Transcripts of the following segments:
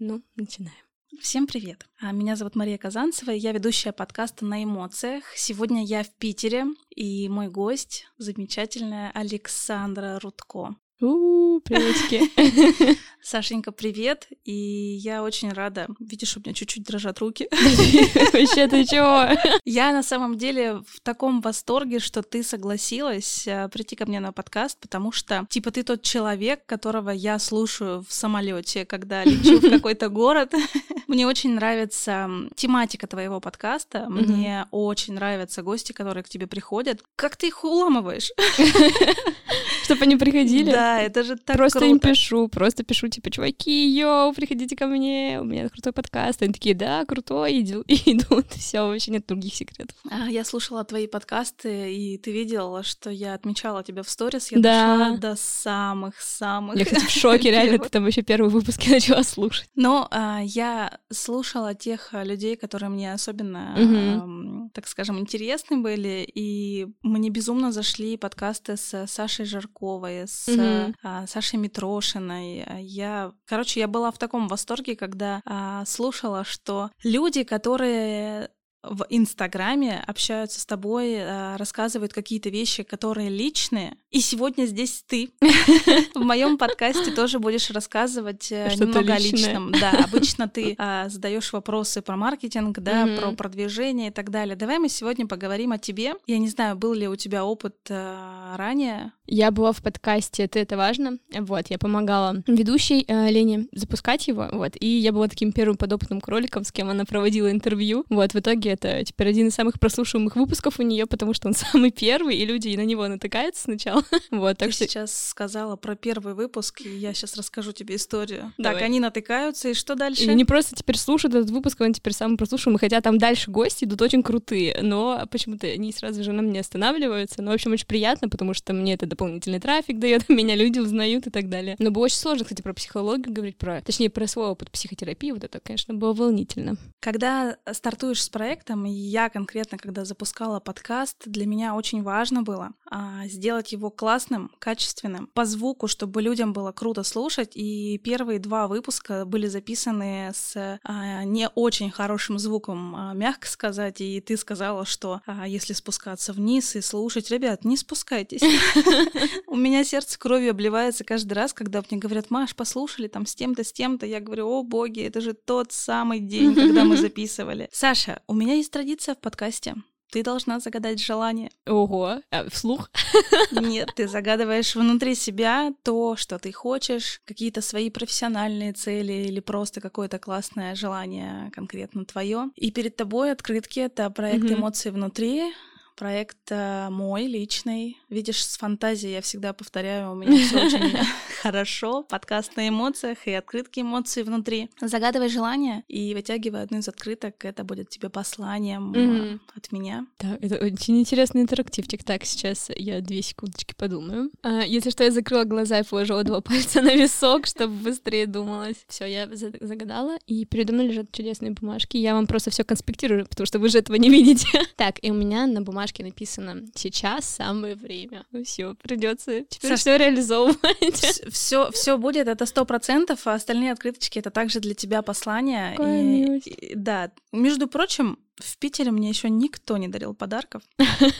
Ну, начинаем. Всем привет! А, Меня зовут Мария Казанцева, я ведущая подкаста «На эмоциях». Сегодня я в Питере, и мой гость — замечательная Александра Рудко. У, приветики. Сашенька, привет! И я очень рада. Видишь, у меня чуть-чуть дрожат руки. Вообще, ты чего? Я на самом деле в таком восторге, что ты согласилась э, прийти ко мне на подкаст, потому что, типа, ты тот человек, которого я слушаю в самолете, когда лечу в какой-то город. Мне очень нравится тематика твоего подкаста. Мне очень нравятся гости, которые к тебе приходят. Как ты их уламываешь? Чтобы они приходили? Да, это же так Просто круто. им пишу, просто пишу, типа, чуваки, йоу, приходите ко мне, у меня крутой подкаст. Они такие, да, крутой, иду- и идут. Все, вообще нет других секретов. А, Я слушала твои подкасты, и ты видела, что я отмечала тебя в сторис. Я Да. дошла до самых-самых. Я, кстати, в шоке, реально, ты там еще первые выпуски начала слушать. Но а, я слушала тех а, людей, которые мне особенно, Мгм. ам, так скажем, интересны были, и мне безумно зашли подкасты с Сашей Жарковой, с А, Сашей Митрошиной. А Я, короче, я была в таком восторге, когда а, слушала, что люди, которые в Инстаграме общаются с тобой, а, рассказывают какие-то вещи, которые личные. И сегодня здесь ты в моем подкасте тоже будешь рассказывать э, немного о личном. Да, обычно ты а, задаешь вопросы про маркетинг, да, про продвижение и так далее. Давай мы сегодня поговорим о тебе. Я не знаю, был ли у тебя опыт э, ранее. Я была в подкасте «Это это важно». Вот, я помогала ведущей э, Лене запускать его, вот, и я была таким первым подопытным кроликом, с кем она проводила интервью. Вот, в итоге это теперь один из самых прослушиваемых выпусков у нее, потому что он самый первый, и люди на него натыкаются сначала. Вот, так ты что сейчас сказала про первый выпуск, и я сейчас расскажу тебе историю. Так, Давай. они натыкаются, и что дальше? И не просто теперь слушают этот выпуск, он теперь самый прослушиваемый, хотя там дальше гости идут очень крутые, но почему-то они сразу же на мне останавливаются. Но, в общем, очень приятно, потому что мне это дополнительный трафик дает, меня люди узнают и так далее. Но было очень сложно, кстати, про психологию говорить, про, точнее, про свой опыт психотерапии, вот это, конечно, было волнительно. Когда стартуешь с проектом, и я конкретно, когда запускала подкаст, для меня очень важно было а, сделать его классным, качественным, по звуку, чтобы людям было круто слушать. И первые два выпуска были записаны с а, не очень хорошим звуком, а, мягко сказать. И ты сказала, что а, если спускаться вниз и слушать, ребят, не спускайтесь. У меня сердце кровью обливается каждый раз, когда мне говорят, Маш, послушали там с тем-то, с тем-то. Я говорю, о боги, это же тот самый день, когда мы записывали. Саша, у меня есть традиция в подкасте. Ты должна загадать желание. Ого, а, вслух? Нет, ты загадываешь внутри себя то, что ты хочешь, какие-то свои профессиональные цели или просто какое-то классное желание конкретно твое. И перед тобой открытки это проект Мгм. эмоций внутри. Проект э, мой личный. Видишь, с фантазией я всегда повторяю, у меня все очень хорошо. Подкаст на эмоциях и открытки эмоций внутри. Загадывай желание и вытягивай одну из открыток. Это будет тебе посланием Мгм. от меня. Да, это очень интересный интерактивчик. Так, сейчас я две секундочки подумаю. А, если что, я закрыла глаза и положила два пальца на висок, чтобы быстрее думалось. Все, я за- загадала, и передо мной лежат чудесные бумажки. Я вам просто все конспектирую, потому что вы же этого не видите. Так, и у меня на бумажке написано «Сейчас самое время». Все, придется теперь Саш, все реализовывать. Все, все будет, это сто процентов, а остальные открыточки это также для тебя послание. Какая И- и- да, между прочим, в Питере мне еще никто не дарил подарков.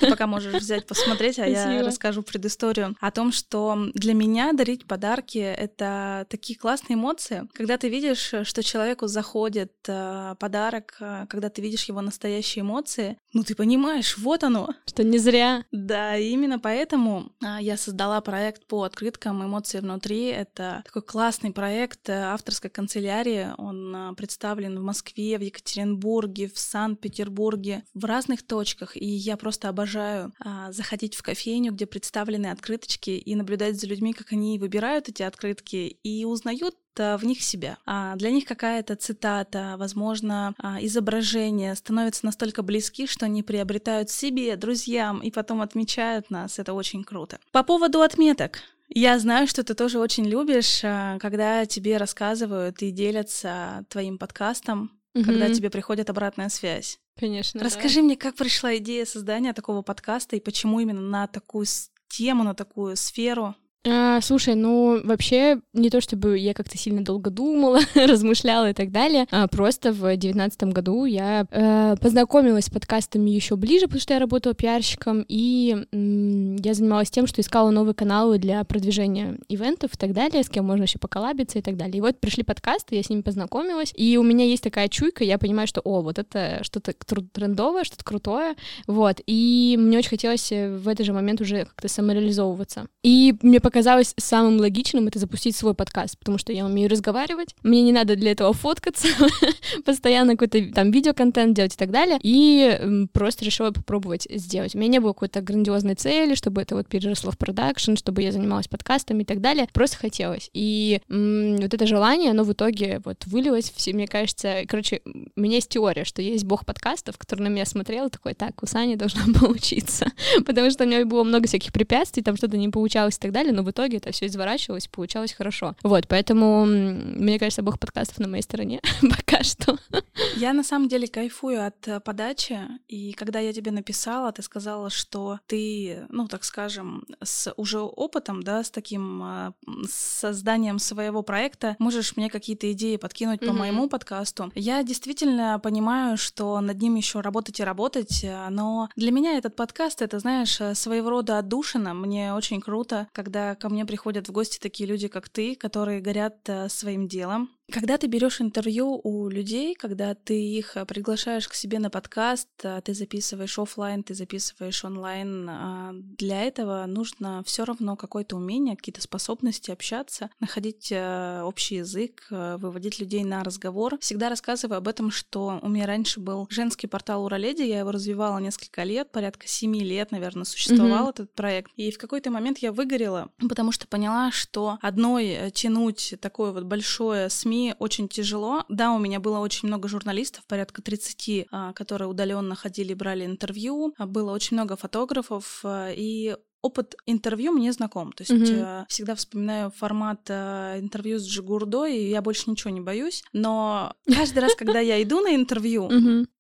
Ты пока можешь взять, посмотреть, а я расскажу предысторию о том, что для меня дарить подарки — это такие классные эмоции, когда ты видишь, что человеку заходит э, подарок, э, когда ты видишь его настоящие эмоции, ну ты понимаешь, вот оно, Что не зря. да, именно поэтому а, я создала проект по открыткам «Эмоции внутри». Это такой классный проект э, авторской канцелярии. Он представлен в Москве, в Екатеринбурге, в Санкт-Петербурге, в разных точках. И я просто обожаю а, заходить в кофейню, где представлены открыточки, и наблюдать за людьми, как они выбирают эти открытки и узнают а, в них себя. А для них какая-то цитата, возможно, а, изображение становятся настолько близки, что они приобретают себе, друзьям и потом отмечают нас. Это очень круто. По поводу отметок. Я знаю, что ты тоже очень любишь, а, когда тебе рассказывают и делятся твоим подкастом, когда Мгм. тебе приходит обратная связь. Конечно. да. Расскажи мне, как пришла идея создания такого подкаста и почему именно на такую тему, на такую сферу? А, слушай, ну вообще не то чтобы я как-то сильно долго думала, размышляла и так далее. А просто в девятнадцатом году я э, познакомилась с подкастами еще ближе, потому что я работала пиарщиком, и м- я занималась тем, что искала новые каналы для продвижения ивентов и так далее, с кем можно еще поколабиться и так далее. И вот пришли подкасты, я с ними познакомилась, и у меня есть такая чуйка, я понимаю, что, о, вот это что-то трендовое, что-то крутое, вот. И мне очень хотелось в этот же момент уже как-то самореализовываться. И мне показалось самым логичным это запустить свой подкаст, потому что я умею разговаривать, мне не надо для этого фоткаться, постоянно какой-то там видеоконтент делать и так далее, и просто решила попробовать сделать. У меня не было какой-то грандиозной цели, чтобы это вот переросло в продакшн, чтобы я занималась подкастами и так далее, просто хотелось. И вот это желание, оно в итоге вот вылилось все, мне кажется, короче, у меня есть теория, что есть бог подкастов, который на меня смотрел, такой, так, у Сани должна получиться, потому что у меня было много всяких препятствий, там что-то не получалось и так далее, но в итоге это все изворачивалось, получалось хорошо. Вот, поэтому, мне кажется, бог подкастов на моей стороне пока что. Я на самом деле кайфую от э, подачи, и когда я тебе написала, ты сказала, что ты, ну, так скажем, с уже опытом, да, с таким э, созданием своего проекта, можешь мне какие-то идеи подкинуть mm-hmm. по моему подкасту. Я действительно понимаю, что над ним еще работать и работать, э, но для меня этот подкаст, это, знаешь, своего рода отдушина. Мне очень круто, когда ко мне приходят в гости такие люди, как ты, которые горят э, своим делом, когда ты берешь интервью у людей, когда ты их э, приглашаешь к себе на подкаст, э, ты записываешь офлайн, ты записываешь онлайн, а, для этого нужно все равно какое-то умение, какие-то способности общаться, находить э, общий язык, выводить людей на разговор. Всегда рассказываю об этом, что у меня раньше был женский портал Ураледи, я его развивала несколько лет, порядка семи лет, наверное, существовал mm-hmm. этот проект. И в какой-то момент я выгорела, потому что поняла, что одной тянуть такое вот большое СМИ очень тяжело. Да, у меня было очень много журналистов, порядка 30, а, которые удаленно ходили, брали интервью. Было очень много фотографов, а, и опыт интервью мне знаком. То есть mm-hmm. всегда вспоминаю формат э, интервью с Джигурдой, и я больше ничего не боюсь. Но каждый раз, когда я иду на интервью,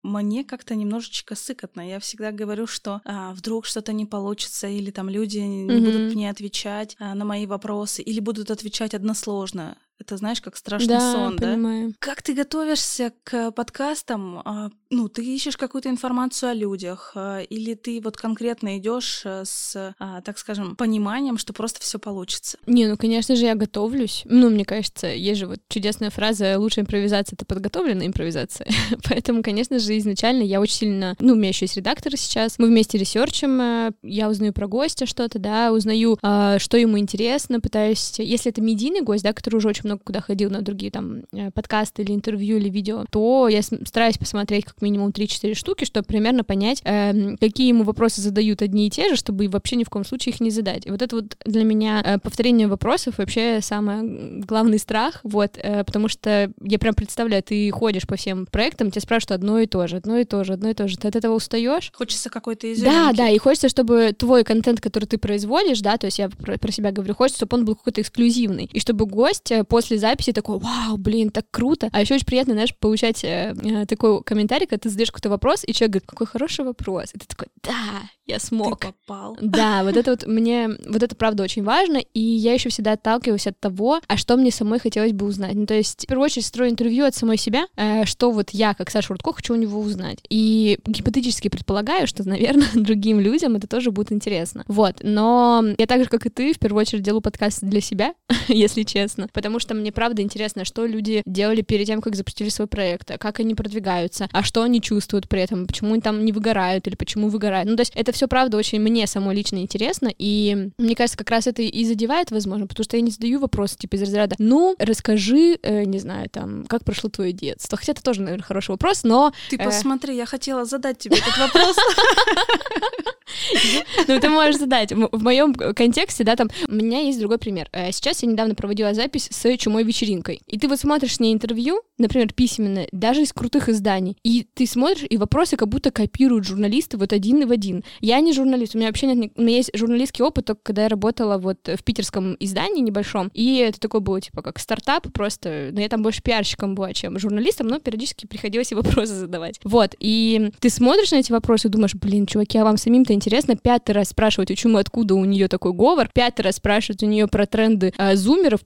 мне как-то немножечко сыкотно. Я всегда говорю, что а, вдруг что-то не получится, или там люди не будут мне отвечать а, на мои вопросы, или будут отвечать односложно. Это знаешь, как страшный да, сон, понимаю. да? Как ты готовишься к подкастам? А, ну, ты ищешь какую-то информацию о людях, а, или ты вот конкретно идешь э, с, а, так скажем, пониманием, что просто все получится? Не, ну, конечно же, я готовлюсь. Ну, мне кажется, есть же вот чудесная фраза «лучшая импровизация — это подготовленная импровизация». Поэтому, конечно же, изначально я очень сильно... Ну, у меня еще есть редактор сейчас. Мы вместе ресерчим, э, я узнаю про гостя что-то, да, узнаю, что ему интересно, пытаюсь... Если это медийный гость, да, который уже очень много куда ходил на другие там э, подкасты или интервью или видео, то я стараюсь посмотреть как минимум 3-4 штуки, чтобы примерно понять, э, какие ему вопросы задают одни и те же, чтобы вообще ни в коем случае их не задать. И вот это вот для меня э, повторение вопросов вообще самый главный страх, вот, э, потому что я прям представляю, ты ходишь по всем проектам, тебя спрашивают одно и то же, одно и то же, одно и то же, ты от этого устаешь? Хочется какой-то изюминки. Да, да, и хочется, чтобы твой контент, который ты производишь, да, то есть я про, про себя говорю, хочется, чтобы он был какой-то эксклюзивный, и чтобы гость э, после записи такой, вау, блин, так круто. А еще очень приятно, знаешь, получать э, э, такой комментарий, когда ты задаешь какой-то вопрос, и человек говорит, какой хороший вопрос. И ты такой, да, я смог. Ты попал. Да, вот это вот мне, вот это правда очень важно, и я еще всегда отталкиваюсь от того, а что мне самой хотелось бы узнать. Ну, то есть, в первую очередь, строю интервью от самой себя, э, что вот я, как Саша Рудко, хочу у него узнать. И гипотетически предполагаю, что, наверное, другим людям это тоже будет интересно. Вот, но я так же, как и ты, в первую очередь делаю подкаст для себя, если честно, потому что мне правда интересно, что люди делали перед тем, как запустили свой проект, как они продвигаются, а что они чувствуют при этом, почему они там не выгорают или почему выгорают. Ну, то есть это все правда очень мне самой лично интересно, и мне кажется, как раз это и задевает, возможно, потому что я не задаю вопросы типа из разряда, ну, расскажи, э, не знаю, там, как прошло твое детство. Хотя это тоже, наверное, хороший вопрос, но... Ты э... посмотри, я хотела задать тебе этот вопрос. Ну, ты можешь задать. В моем контексте, да, там, у меня есть другой пример. Э, сейчас я недавно проводила запись с чумой вечеринкой. И ты вот смотришь с интервью, например, письменное, даже из крутых изданий, и ты смотришь, и вопросы как будто копируют журналисты вот один в один. Я не журналист, у меня вообще нет, у меня есть журналистский опыт, только когда я работала вот в питерском издании небольшом, и это такое было, типа, как стартап просто, но я там больше пиарщиком была, чем журналистом, но периодически приходилось и вопросы задавать. Вот, и ты смотришь на эти вопросы и думаешь, блин, чуваки, а вам самим-то интересно, пятый раз спрашивать, почему, откуда у нее такой говор, пятый раз спрашивать у нее про тренды э, зумеров,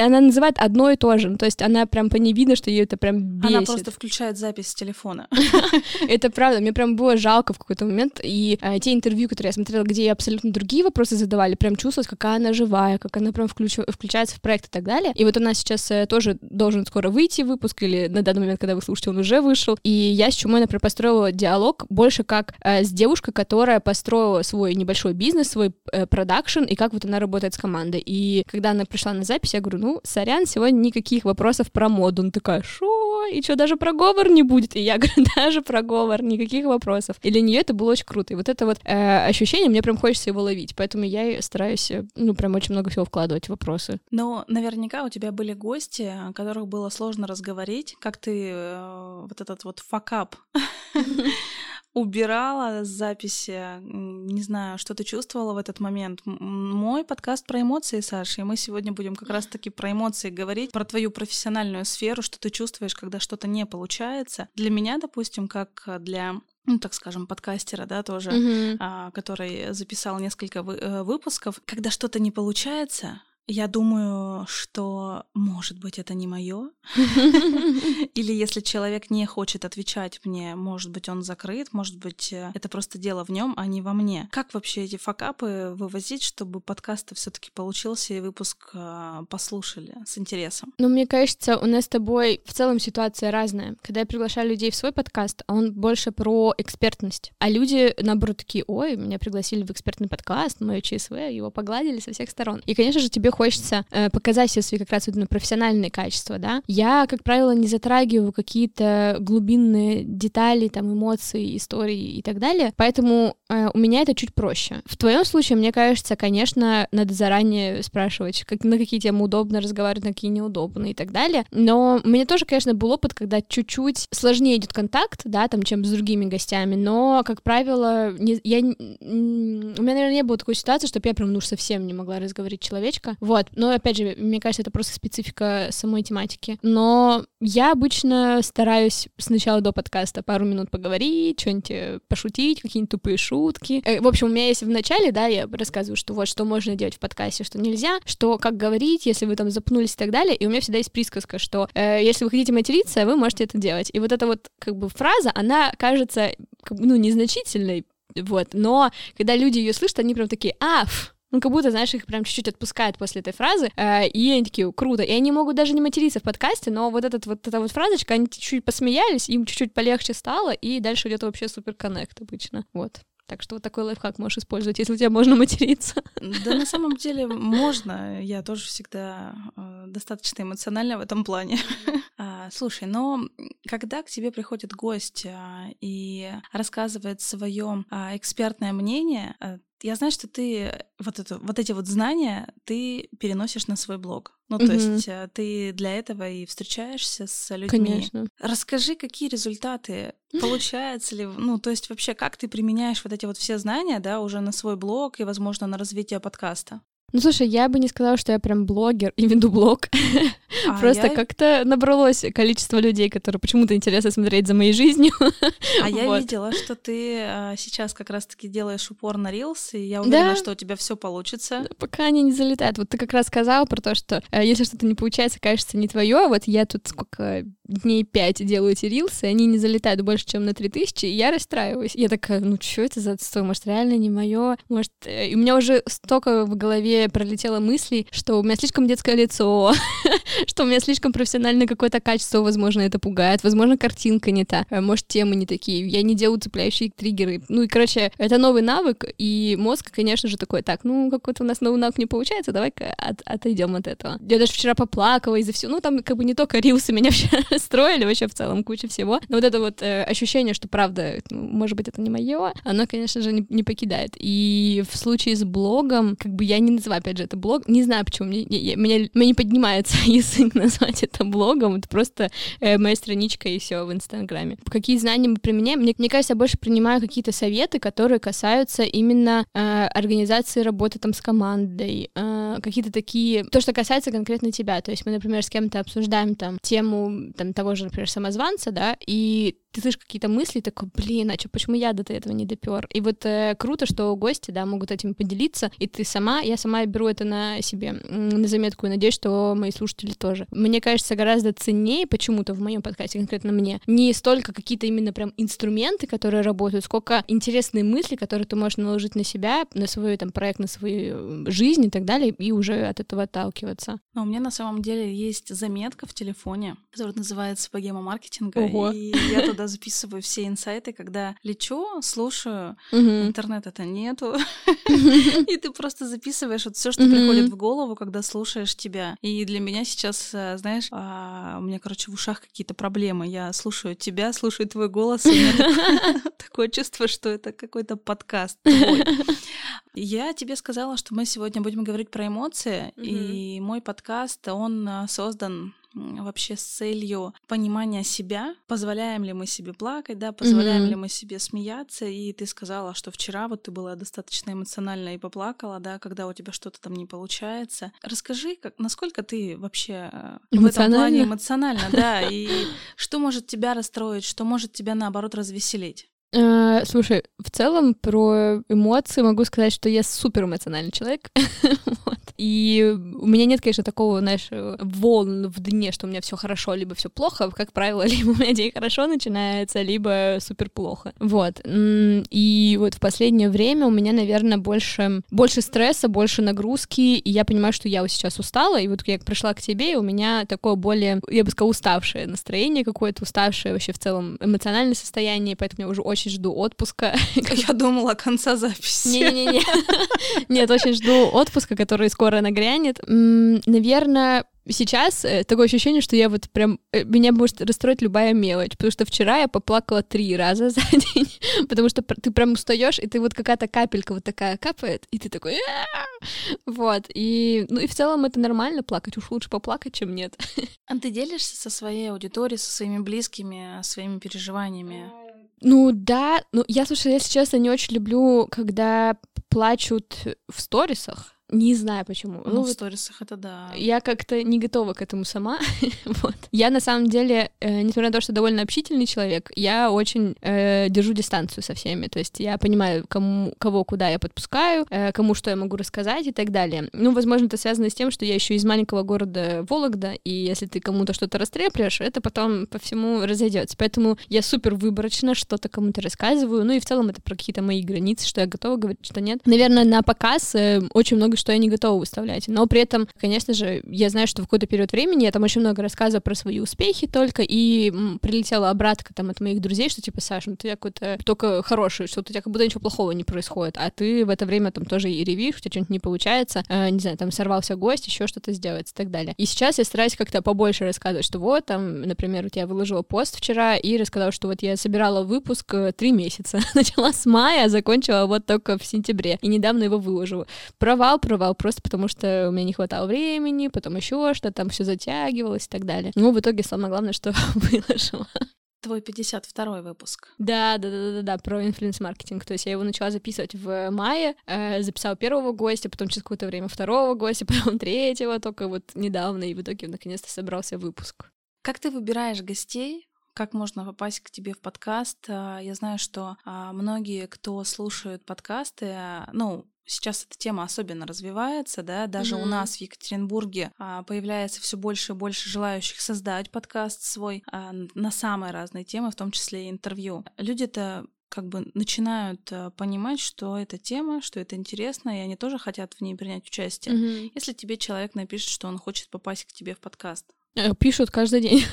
она называет одно и то же, ну, то есть она прям по ней видно, что ее это прям бесит. Она просто включает запись с телефона. Это правда, мне прям было жалко в какой-то момент, и э, те интервью, которые я смотрела, где ей абсолютно другие вопросы задавали, прям чувствовалось, какая она живая, как она прям включается в проект и так далее. И вот у нас сейчас э, тоже должен скоро выйти выпуск, или на данный момент, когда вы слушаете, он уже вышел, и я с Чумой, например, построила диалог больше как э, с девушкой, которая построила свой небольшой бизнес, свой продакшн, и как вот она работает с командой. И когда она пришла на запись, я говорю, ну, сорян, сегодня никаких вопросов про моду. Она такая, шо? И что, даже про говор не будет? И я говорю, даже про говор, никаких вопросов. И для нее это было очень круто. И вот это вот э, ощущение, мне прям хочется его ловить. Поэтому я стараюсь, э, ну, прям очень много всего вкладывать в вопросы. Но наверняка у тебя были гости, которых было сложно разговорить. Как ты э, вот этот вот факап убирала с записи, не знаю, что ты чувствовала в этот момент. Мой подкаст про эмоции, Саша, и мы сегодня будем как раз-таки про эмоции говорить, про твою профессиональную сферу, что ты чувствуешь, когда что-то не получается. Для меня, допустим, как для ну, так скажем, подкастера, да, тоже, mm-hmm. а, который записал несколько вы, э, выпусков, когда что-то не получается, я думаю, что, может быть, это не мое. Или если человек не хочет отвечать мне, может быть, он закрыт, может быть, э, это просто дело в нем, а не во мне. Как вообще эти факапы вывозить, чтобы подкаст все-таки получился и выпуск э, послушали с интересом? Ну, мне кажется, у нас с тобой в целом ситуация разная. Когда я приглашаю людей в свой подкаст, он больше про экспертность. А люди, наоборот, такие, ой, меня пригласили в экспертный подкаст, мое ЧСВ, его погладили со всех сторон. И, конечно же, тебе хочется э, показать все свои как раз вот, ну, профессиональные качества, да. Я, как правило, не затрагиваю какие-то глубинные детали, там, эмоции, истории и так далее, поэтому э, у меня это чуть проще. В твоем случае, мне кажется, конечно, надо заранее спрашивать, как, на какие темы удобно разговаривать, на какие неудобно и так далее, но меня тоже, конечно, был опыт, когда чуть-чуть сложнее идет контакт, да, там, чем с другими гостями, но, как правило, не, я, у меня, наверное, не было такой ситуации, чтобы я прям, ну, совсем не могла разговаривать человечка, вот, но, опять же, мне кажется, это просто специфика самой тематики. Но я обычно стараюсь сначала до подкаста пару минут поговорить, что-нибудь э, пошутить, какие-нибудь тупые шутки. Э, в общем, у меня есть в начале, да, я рассказываю, что вот, что можно делать в подкасте, что нельзя, что как говорить, если вы там запнулись и так далее. И у меня всегда есть присказка, что э, если вы хотите материться, вы можете это делать. И вот эта вот, как бы, фраза, она кажется, ну, незначительной, вот, но когда люди ее слышат, они прям такие, а, ну, как будто, знаешь, их прям чуть-чуть отпускает после этой фразы, э, и они такие, круто. И они могут даже не материться в подкасте, но вот, этот, вот эта вот фразочка, они чуть-чуть посмеялись, им чуть-чуть полегче стало, и дальше идет вообще супер коннект обычно. Вот. Так что вот такой лайфхак можешь использовать, если у тебя можно материться. Да, на самом деле можно. Я тоже всегда э, достаточно эмоциональна в этом плане. а, слушай, но когда к тебе приходит гость а, и рассказывает свое а, экспертное мнение, а, я знаю, что ты вот, это, вот эти вот знания ты переносишь на свой блог. Ну, mm-hmm. то есть э, ты для этого и встречаешься с людьми. Конечно. Расскажи, какие результаты получается ли, ну, то есть вообще, как ты применяешь вот эти вот все знания, да, уже на свой блог и, возможно, на развитие подкаста? Ну, слушай, я бы не сказала, что я прям блогер и веду блог. А Просто я... как-то набралось количество людей, которые почему-то интересно смотреть за моей жизнью. А я вот. видела, что ты а, сейчас как раз-таки делаешь упор на Reels, и я уверена, да? что у тебя все получится. Да, пока они не залетают. Вот ты как раз сказала про то, что э, если что-то не получается, кажется не твое. Вот я тут сколько дней пять делаю эти рилсы, они не залетают больше, чем на 3000, и я расстраиваюсь. Я такая, ну что это за отстой? Может, реально не мое? Может, э, и у меня уже столько в голове пролетело мыслей, что у меня слишком детское лицо, что у меня слишком профессиональное какое-то качество, возможно, это пугает, возможно, картинка не та, э, может, темы не такие, я не делаю цепляющие триггеры. Ну и, короче, это новый навык, и мозг, конечно же, такой, так, ну, какой-то у нас новый навык не получается, давай-ка от, отойдем от этого. Я даже вчера поплакала из-за всего, ну, там как бы не только рилсы меня вчера строили вообще в целом куча всего. Но вот это вот э, ощущение, что правда, ну, может быть, это не мое, оно, конечно же, не, не покидает. И в случае с блогом, как бы я не называю, опять же, это блог, не знаю, почему мне, я, меня, меня не поднимается язык назвать это блогом, это просто э, моя страничка и все в Инстаграме. Какие знания мы применяем? Мне, мне кажется, я больше принимаю какие-то советы, которые касаются именно э, организации работы там с командой, э, какие-то такие, то, что касается конкретно тебя, то есть мы, например, с кем-то обсуждаем там тему там того же, например, самозванца, да, и ты слышишь какие-то мысли, такой, блин, а чё, почему я до этого не допер? И вот э, круто, что гости, да, могут этим поделиться, и ты сама, я сама беру это на себе, на заметку, и надеюсь, что мои слушатели тоже. Мне кажется, гораздо ценнее почему-то в моем подкасте, конкретно мне, не столько какие-то именно прям инструменты, которые работают, сколько интересные мысли, которые ты можешь наложить на себя, на свой там проект, на свою э, жизнь и так далее, и уже от этого отталкиваться. Но у меня на самом деле есть заметка в телефоне, которая называется «Богема маркетинга», Ого. и я туда записываю все инсайты, когда лечу, слушаю, интернета-то нету, и ты просто записываешь вот все, что приходит в голову, когда слушаешь тебя. И для меня сейчас, э, знаешь, а, у меня, короче, в ушах какие-то проблемы. Я слушаю тебя, слушаю твой голос, и у меня такое- чувство, что это какой-то подкаст. Я тебе сказала, что мы сегодня будем говорить про эмоции, и мой подкаст, он а, создан вообще с целью понимания себя, позволяем ли мы себе плакать, да, позволяем Мгм. ли мы себе смеяться, и ты сказала, что вчера вот ты была достаточно эмоциональна и поплакала, да, когда у тебя что-то там не получается. Расскажи, как, насколько ты вообще э, в этом плане эмоциональна, да, и что может тебя расстроить, что может тебя, наоборот, развеселить? Э, Слушай, в целом про эмоции могу сказать, что я супер эмоциональный человек. И у меня нет, конечно, такого, знаешь, э, волн в дне, что у меня все хорошо, либо все плохо. Как правило, либо у меня день хорошо начинается, либо супер плохо. Вот. И вот в последнее время у меня, наверное, больше, больше стресса, больше нагрузки, и я понимаю, что я сейчас устала, и вот я пришла к тебе, и у меня такое более, я бы сказала, уставшее настроение какое-то, уставшее вообще в целом эмоциональное состояние, поэтому я уже очень жду отпуска. Я думала, конца записи. Не-не-не. Нет, очень жду отпуска, который скоро нагрянет. Наверное, сейчас э, такое ощущение, что я вот прям... э, Меня может расстроить любая мелочь, потому что вчера я поплакала три раза за день, потому что ты прям устаешь, и ты вот какая-то капелька вот такая капает, и ты такой... Вот, и... Ну и в целом это нормально плакать, уж лучше поплакать, чем нет. А ты делишься со своей аудиторией, со своими близкими, своими переживаниями? Ну да, ну я, слушай, если честно, не очень люблю, когда плачут в сторисах. Не знаю почему. Ну, Ну, в сторисах это да. Я как-то не готова к этому сама. вот. Я на самом деле, э, несмотря на то, что довольно общительный человек, я очень э, держу дистанцию со всеми. То есть я понимаю, кому, кого куда я подпускаю, э, кому что я могу рассказать и так далее. Ну, возможно, это связано с тем, что я еще из маленького города Вологда, и если ты кому-то что-то растреплешь, это потом по всему разойдется. Поэтому я супер выборочно что-то кому-то рассказываю. Ну и в целом это про какие-то мои границы, что я готова говорить, что нет. Наверное, на показ э, очень много что я не готова выставлять. Но при этом, конечно же, я знаю, что в какой-то период времени я там очень много рассказывала про свои успехи только, и прилетела обратка там от моих друзей, что типа, Саша, ну ты какой-то только хороший, что у тебя как будто ничего плохого не происходит, а ты в это время там тоже и ревишь, у тебя что-нибудь не получается, э, не знаю, там сорвался гость, еще что-то сделать и так далее. И сейчас я стараюсь как-то побольше рассказывать, что вот там, например, вот я выложила пост вчера и рассказала, что вот я собирала выпуск э, три месяца. Начала с мая, закончила вот только в сентябре. И недавно его выложила. Провал, провал, просто потому что у меня не хватало времени, потом еще что там все затягивалось и так далее. Ну, в итоге самое главное, что выложила. Твой 52-й выпуск. Да, да, да, да, да, про инфлюенс-маркетинг. То есть я его начала записывать в мае, э, записала первого гостя, потом через какое-то время второго гостя, потом третьего, только вот недавно, и в итоге наконец-то собрался выпуск. Как ты выбираешь гостей? Как можно попасть к тебе в подкаст? А, Я знаю, что а, многие, кто слушают подкасты, а, ну, сейчас эта тема особенно развивается, да, даже у Мгм. нас в Екатеринбурге а, появляется все больше и больше желающих создать подкаст свой а, на самые разные темы, в том числе и интервью. Люди-то как бы начинают а, понимать, что это тема, что это интересно, и они тоже хотят в ней принять участие. Мгм. Если тебе человек напишет, что он хочет попасть к тебе в подкаст, Э, Пишут каждый день.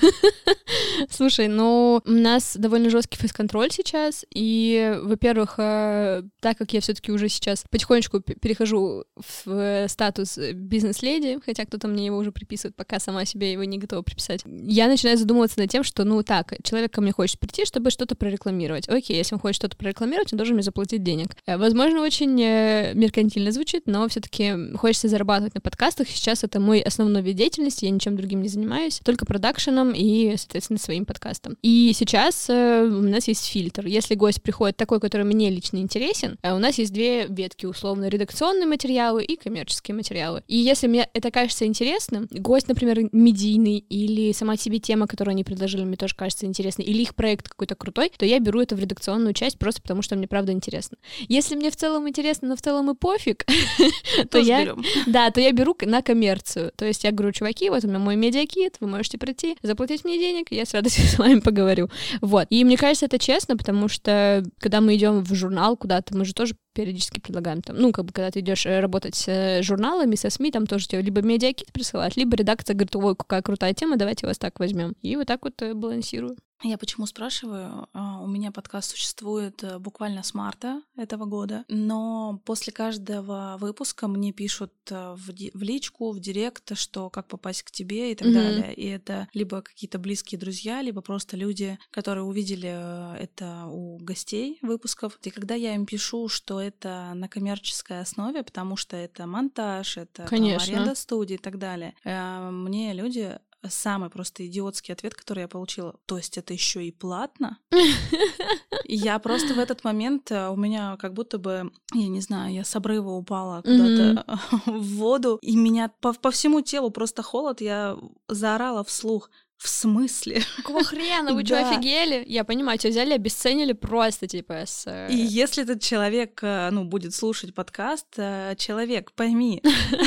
Слушай, ну, у нас довольно жесткий фейс-контроль сейчас, и, во-первых, э, так как я все таки уже сейчас потихонечку перехожу в э, статус э, бизнес-леди, хотя кто-то мне его уже приписывает, пока сама себе его не готова приписать, я начинаю задумываться над тем, что, ну, так, человек ко мне хочет прийти, чтобы что-то прорекламировать. Окей, если он хочет что-то прорекламировать, он должен мне заплатить денег. Э, Возможно, очень э, меркантильно звучит, но все таки хочется зарабатывать на подкастах. Сейчас это мой основной вид деятельности, я ничем другим не занимаюсь, занимаюсь, только продакшеном и, соответственно, своим подкастом. И сейчас э, у нас есть фильтр. Если гость приходит такой, который мне лично интересен, э, у нас есть две ветки, условно, редакционные материалы и коммерческие материалы. И если мне это кажется интересным, гость, например, медийный или сама себе тема, которую они предложили, мне тоже кажется интересной, или их проект какой-то крутой, то я беру это в редакционную часть просто потому, что мне правда интересно. Если мне в целом интересно, но в целом и пофиг, то я... Да, то я беру на коммерцию. То есть я говорю, чуваки, вот у меня мой медиакит, вы можете прийти, заплатить мне денег, я с радостью с вами поговорю. Вот. И мне кажется, это честно, потому что когда мы идем в журнал куда-то, мы же тоже периодически предлагаем там, ну, как бы, когда ты идешь э, работать с э, журналами, со СМИ, там тоже тебе либо медиакит присылают, либо редакция говорит, ой, какая крутая тема, давайте вас так возьмем. И вот так вот э, балансирую. Я почему спрашиваю? А, у меня подкаст существует э, буквально с марта этого года, но после каждого выпуска мне пишут э, в, в личку, в директ, что как попасть к тебе и так mm-hmm. далее. И это либо какие-то близкие друзья, либо просто люди, которые увидели э, это у гостей выпусков. И когда я им пишу, что это на коммерческой основе, потому что это монтаж, это там, аренда студии и так далее, мне люди самый просто идиотский ответ, который я получила. То есть это еще и платно? я просто в этот момент э, у меня как будто бы, я не знаю, я с обрыва упала куда-то в воду, и меня по, по всему телу просто холод, я заорала вслух. В смысле? Какого хрена? Вы что, офигели? Я понимаю, тебя взяли, обесценили просто, типа, с... Э, и если этот человек, э, ну, будет слушать подкаст, э, человек, пойми,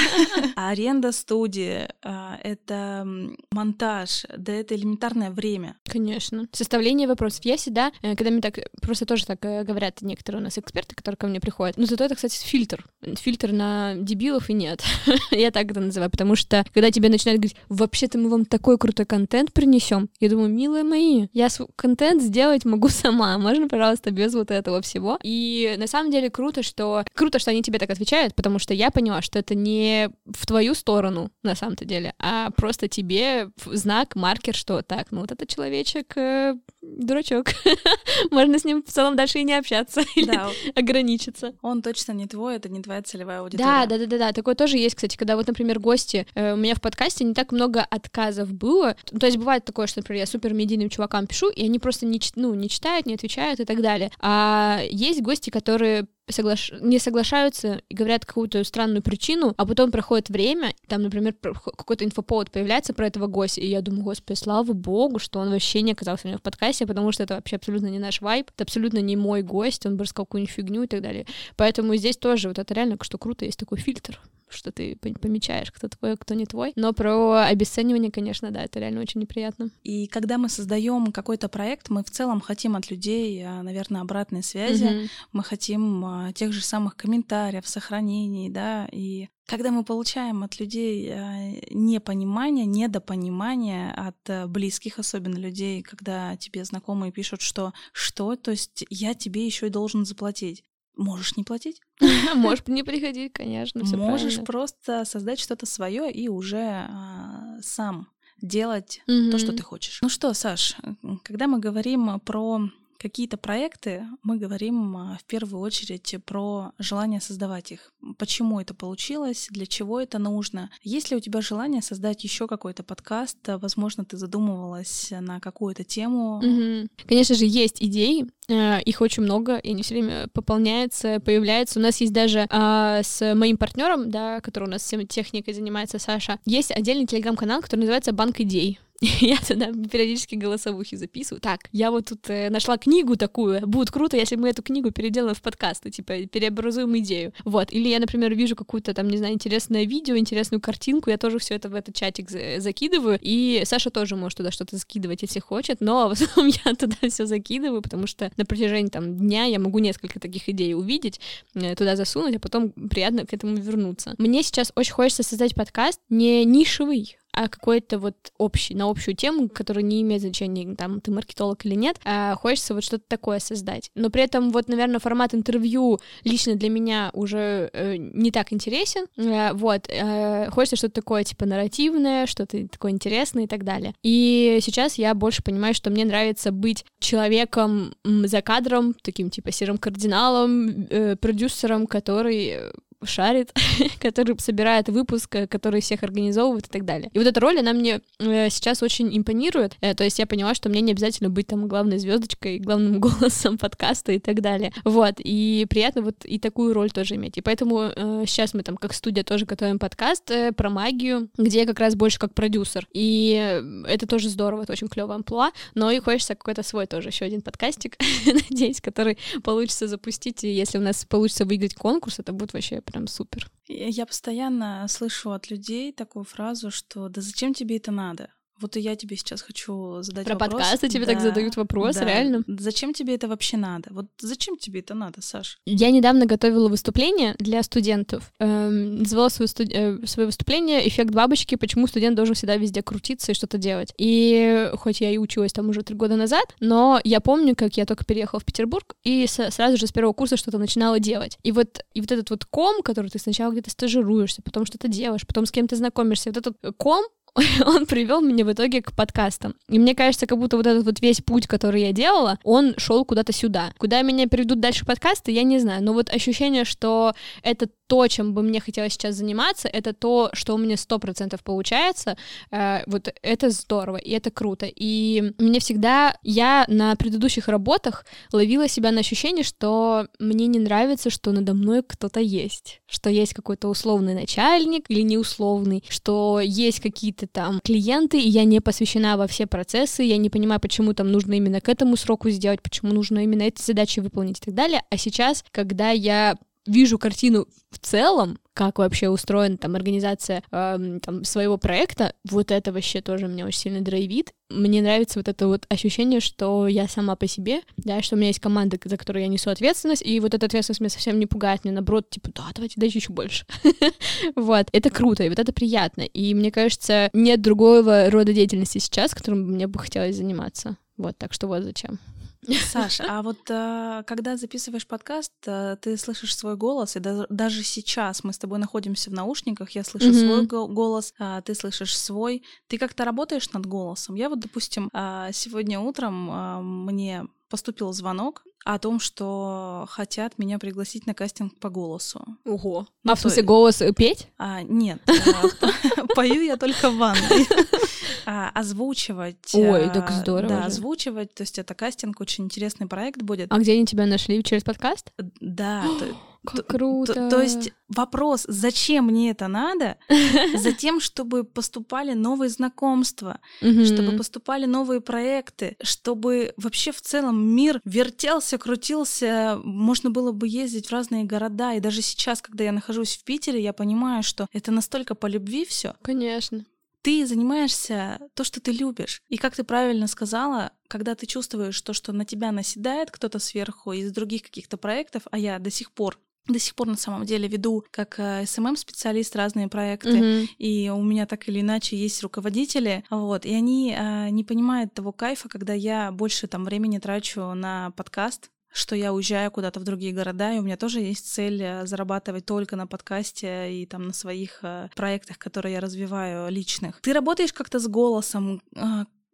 аренда студии, это монтаж, да это элементарное время. Конечно. Составление вопросов. Я всегда, когда мне так, просто тоже так говорят некоторые у нас эксперты, которые ко мне приходят, ну, зато это, кстати, фильтр. Фильтр на дебилов и нет. Я так это называю, потому что, когда тебе начинают говорить, вообще-то мы вам такой крутой контент контент принесем. Я думаю, милые мои, я контент сделать могу сама. Можно, пожалуйста, без вот этого всего. И на самом деле круто, что круто, что они тебе так отвечают, потому что я поняла, что это не в твою сторону на самом-то деле, а просто тебе знак, маркер, что так, ну вот этот человечек э, дурачок. Можно с ним в целом дальше и не общаться или ограничиться. Он точно не твой, это не твоя целевая аудитория. Да, да, да, да, да. Такое тоже есть, кстати, когда вот, например, гости, э, у меня в подкасте не так много отказов было. То есть бывает такое, что, например, я супер медийным чувакам пишу, и они просто не, ну, не читают, не отвечают и так далее. А есть гости, которые соглаш... не соглашаются и говорят какую-то странную причину, а потом проходит время, там, например, какой-то инфоповод появляется про этого гостя, и я думаю, господи, слава богу, что он вообще не оказался у меня в подкасте, потому что это вообще абсолютно не наш вайб, это абсолютно не мой гость, он рассказал какую-нибудь фигню и так далее. Поэтому здесь тоже вот это реально, что круто, есть такой фильтр что ты помечаешь, кто твой, кто не твой. Но про обесценивание, конечно, да, это реально очень неприятно. И когда мы создаем какой-то проект, мы в целом хотим от людей, а, наверное, обратной связи, mm-hmm. мы хотим а, тех же самых комментариев, сохранений, да, и когда мы получаем от людей а, непонимание, недопонимание от близких, особенно людей, когда тебе знакомые пишут, что что, то есть я тебе еще и должен заплатить. Можешь не платить. Можешь не приходить, конечно. Можешь просто создать что-то свое и уже а, сам делать то, что ты хочешь. Ну что, Саш, когда мы говорим про какие-то проекты, мы говорим а, в первую очередь про желание создавать их. Почему это получилось, для чего это нужно. Есть ли у тебя желание создать еще какой-то подкаст? Возможно, ты задумывалась на какую-то тему. Угу. Конечно же, есть идеи, э, их очень много, и они все время пополняются, появляются. У нас есть даже а, с моим партнером, да, который у нас всем техникой занимается, Саша, есть отдельный телеграм-канал, который называется Банк идей. я туда периодически голосовухи записываю. Так, я вот тут э, нашла книгу такую, будет круто, если мы эту книгу переделаем в подкасты, типа, переобразуем идею. Вот. Или я, например, вижу какую-то там, не знаю, интересное видео, интересную картинку, я тоже все это в этот чатик за- закидываю, и Саша тоже может туда что-то закидывать, если хочет, но в основном я туда все закидываю, потому что на протяжении там дня я могу несколько таких идей увидеть, э, туда засунуть, а потом приятно к этому вернуться. Мне сейчас очень хочется создать подкаст не нишевый, а какой-то вот общий, на общую тему, которая не имеет значения, там, ты маркетолог или нет, а хочется вот что-то такое создать. Но при этом вот, наверное, формат интервью лично для меня уже э, не так интересен, э, вот, э, хочется что-то такое, типа, нарративное, что-то такое интересное и так далее. И сейчас я больше понимаю, что мне нравится быть человеком за кадром, таким, типа, серым кардиналом, э, продюсером, который шарит, который собирает выпуск, э, который всех организовывает и так далее. И вот эта роль, она мне э, сейчас очень импонирует. Э, то есть я поняла, что мне не обязательно быть там главной звездочкой, главным голосом подкаста и так далее. Вот. И приятно вот и такую роль тоже иметь. И поэтому сейчас мы там как студия тоже готовим подкаст про магию, где я как раз больше как продюсер. И это тоже здорово, это очень клевая амплуа, но и хочется какой-то свой тоже еще один подкастик, надеюсь, который получится запустить, и если у нас получится выиграть конкурс, это будет вообще прям супер. Я постоянно слышу от людей такую фразу, что да зачем тебе это надо? Вот и я тебе сейчас хочу задать Про вопрос. Про подкасты тебе да, так задают вопрос, да. реально? Зачем тебе это вообще надо? Вот зачем тебе это надо, Саш? Я недавно готовила выступление для студентов. Эм, называла свое, студ... э, свое выступление «Эффект бабочки. Почему студент должен всегда везде крутиться и что-то делать». И хоть я и училась там уже три года назад, но я помню, как я только переехала в Петербург и с- сразу же с первого курса что-то начинала делать. И вот, и вот этот вот ком, который ты сначала где-то стажируешься, потом что-то делаешь, потом с кем-то знакомишься, вот этот ком, он привел меня в итоге к подкастам. И мне кажется, как будто вот этот вот весь путь, который я делала, он шел куда-то сюда. Куда меня приведут дальше подкасты, я не знаю. Но вот ощущение, что это то, чем бы мне хотелось сейчас заниматься, это то, что у меня сто процентов получается, э, вот это здорово, и это круто. И мне всегда, я на предыдущих работах ловила себя на ощущение, что мне не нравится, что надо мной кто-то есть, что есть какой-то условный начальник или неусловный, что есть какие-то там клиенты, и я не посвящена во все процессы, я не понимаю, почему там нужно именно к этому сроку сделать, почему нужно именно эти задачи выполнить и так далее. А сейчас, когда я вижу картину в целом, как вообще устроена там организация э, там, своего проекта, вот это вообще тоже меня очень сильно драйвит. Мне нравится вот это вот ощущение, что я сама по себе, да, что у меня есть команда, за которую я несу ответственность, и вот эта ответственность меня совсем не пугает, мне наоборот, типа, да, давайте дайте еще больше. вот, это круто, и вот это приятно. И мне кажется, нет другого рода деятельности сейчас, которым мне бы хотелось заниматься. Вот, так что вот зачем. Саш, а вот а, когда записываешь подкаст, а, ты слышишь свой голос, и да, даже сейчас мы с тобой находимся в наушниках, я слышу свой го- голос, а, ты слышишь свой. Ты как-то работаешь над голосом? Я вот, допустим, а, сегодня утром а, мне поступил звонок о том, что хотят меня пригласить на кастинг по голосу. Ого. Ну, а в смысле голос петь? А, нет, пою я только в ванной. А, озвучивать. Ой, так здорово. Да, озвучивать. То есть это кастинг, очень интересный проект будет. А где они тебя нашли? Через подкаст? Да. Как круто. То, то есть вопрос, зачем мне это надо? Затем, чтобы поступали новые знакомства, чтобы поступали новые проекты, чтобы вообще в целом мир вертелся, крутился, можно было бы ездить в разные города. И даже сейчас, когда я нахожусь в Питере, я понимаю, что это настолько по любви все. Конечно ты занимаешься то, что ты любишь. И как ты правильно сказала, когда ты чувствуешь то, что на тебя наседает кто-то сверху из других каких-то проектов, а я до сих пор до сих пор на самом деле веду как SMM-специалист разные проекты, mm-hmm. и у меня так или иначе есть руководители, вот, и они э, не понимают того кайфа, когда я больше там времени трачу на подкаст, что я уезжаю куда-то в другие города, и у меня тоже есть цель э, зарабатывать только на подкасте и там на своих э, проектах, которые я развиваю личных. Ты работаешь как-то с голосом, э,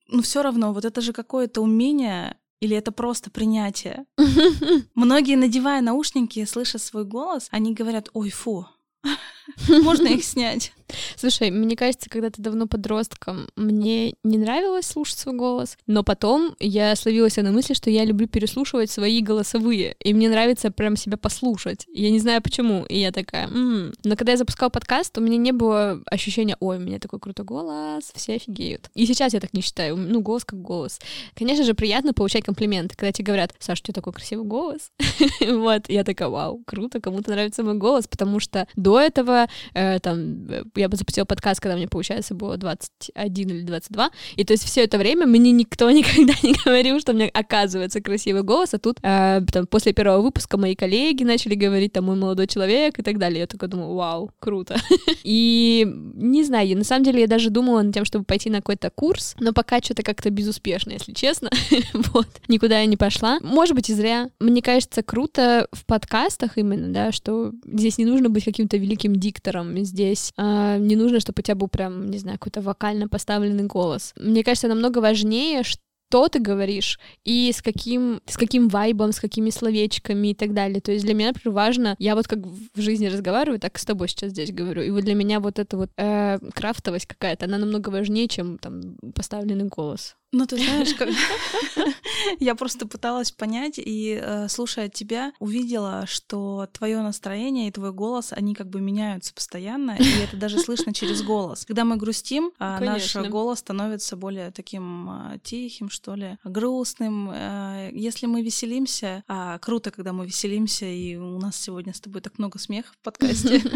но все равно вот это же какое-то умение или это просто принятие? Многие, надевая наушники, слыша свой голос, они говорят, ой, фу, можно их снять. Слушай, мне кажется, когда ты давно подростком, мне не нравилось слушать свой голос, но потом я словилась на мысли, что я люблю переслушивать свои голосовые, и мне нравится прям себя послушать. Я не знаю почему, и я такая, м-м". но когда я запускала подкаст, у меня не было ощущения, ой, у меня такой крутой голос, все офигеют. И сейчас я так не считаю, ну, голос как голос. Конечно же, приятно получать комплименты, когда тебе говорят, Саша, у тебя такой красивый голос. вот, я такая, вау, круто, кому-то нравится мой голос, потому что до этого, э, там, я бы запустила подкаст, когда мне, получается, было 21 или 22, и то есть все это время мне никто никогда не говорил, что у меня оказывается красивый голос, а тут э, там, после первого выпуска мои коллеги начали говорить, там, мой молодой человек и так далее. Я такая думаю, вау, круто. и не знаю, на самом деле я даже думала над тем, чтобы пойти на какой-то курс, но пока что-то как-то безуспешно, если честно. вот, никуда я не пошла. Может быть, и зря. Мне кажется, круто в подкастах именно, да, что здесь не нужно быть каким-то великим диктором, здесь э, не нужно, чтобы у тебя был прям, не знаю, какой-то вокально поставленный голос. Мне кажется, намного важнее, что ты говоришь и с каким, с каким вайбом, с какими словечками и так далее. То есть для меня, например, важно, я вот как в жизни разговариваю, так с тобой сейчас здесь говорю, и вот для меня вот эта вот э, крафтовость какая-то, она намного важнее, чем там поставленный голос. Ну, ты знаешь, как... я просто пыталась понять и, э, слушая тебя, увидела, что твое настроение и твой голос, они как бы меняются постоянно, и это даже слышно через голос. Когда мы грустим, а, наш голос становится более таким а, тихим, что ли, грустным. Э, если мы веселимся, а круто, когда мы веселимся, и у нас сегодня с тобой так много смеха в подкасте.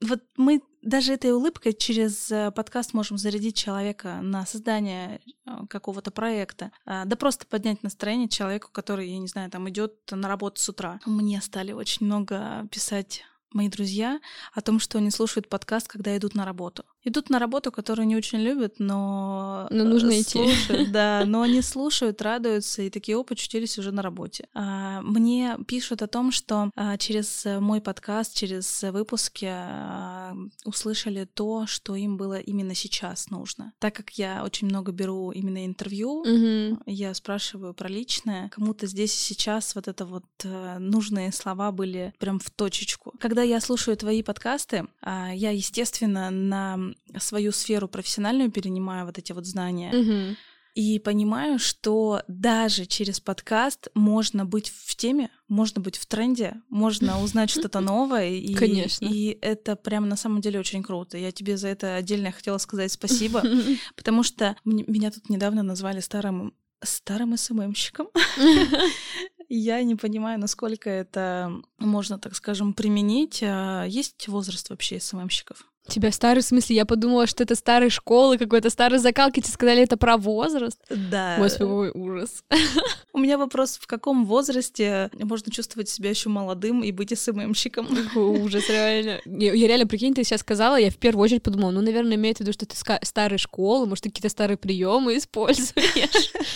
Вот мы даже этой улыбкой через э, подкаст можем зарядить человека на создание э, какого-то проекта, а, да просто поднять настроение человеку, который, я не знаю, там идет на работу с утра. Мне стали очень много писать мои друзья о том, что они слушают подкаст, когда идут на работу идут на работу, которую не очень любят, но... Но нужно э, слушают, идти. Да, но они слушают, радуются, и такие, опыт чутились уже на работе. А, мне пишут о том, что а, через мой подкаст, через выпуски а, услышали то, что им было именно сейчас нужно. Так как я очень много беру именно интервью, угу. я спрашиваю про личное, кому-то здесь и сейчас вот это вот э, нужные слова были прям в точечку. Когда я слушаю твои подкасты, я, естественно, на свою сферу профессиональную перенимаю вот эти вот знания. Угу. И понимаю, что даже через подкаст можно быть в теме, можно быть в тренде, можно узнать что-то новое. И, Конечно. И это прям на самом деле очень круто. Я тебе за это отдельно хотела сказать спасибо, потому что меня тут недавно назвали старым старым СММщиком. Я не понимаю, насколько это можно, так скажем, применить. А есть возраст вообще СММщиков? Тебя старый, в смысле, я подумала, что это старой школы, какой-то старый закалки, тебе сказали это про возраст. Да. Господи, ужас. У меня вопрос, в каком возрасте можно чувствовать себя еще молодым и быть СММщиком? Ужас, реально. Я, я реально, прикинь, ты сейчас сказала, я в первую очередь подумала, ну, наверное, имеет в виду, что ты старой школы, может, ты какие-то старые приемы используешь.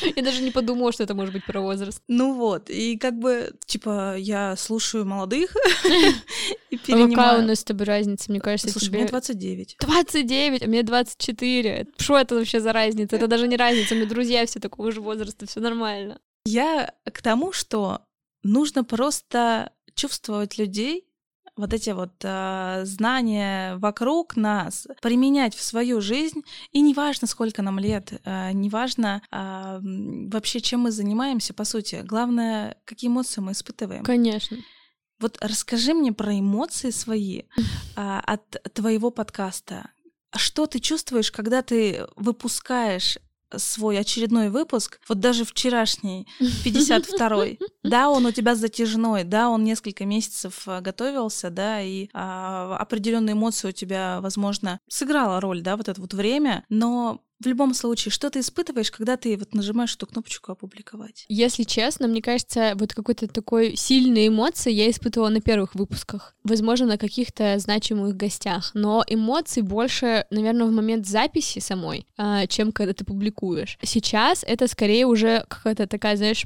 Я даже не подумала, что это может быть про возраст. Ну вот, и как бы, типа, я слушаю молодых и перенимаю. А какая у нас с тобой разница, мне кажется, Слушай, мне 29. 29, а мне 24. Что это вообще за разница? Это даже не разница, у меня друзья все такого же возраста, все нормально. Я к тому, что нужно просто чувствовать людей, вот эти вот э, знания вокруг нас применять в свою жизнь, и неважно, сколько нам лет, э, неважно э, вообще, чем мы занимаемся, по сути, главное, какие эмоции мы испытываем. Конечно. Вот расскажи мне про эмоции свои а, от твоего подкаста. Что ты чувствуешь, когда ты выпускаешь свой очередной выпуск, вот даже вчерашний, 52-й, да, он у тебя затяжной, да, он несколько месяцев а, готовился, да, и а, определенные эмоции у тебя, возможно, сыграла роль, да, вот это вот время, но в любом случае, что ты испытываешь, когда ты вот нажимаешь эту кнопочку «Опубликовать»? Если честно, мне кажется, вот какой-то такой сильной эмоции я испытывала на первых выпусках. Возможно, на каких-то значимых гостях. Но эмоций больше, наверное, в момент записи самой, а, чем когда ты публикуешь. Сейчас это скорее уже какая-то такая, знаешь,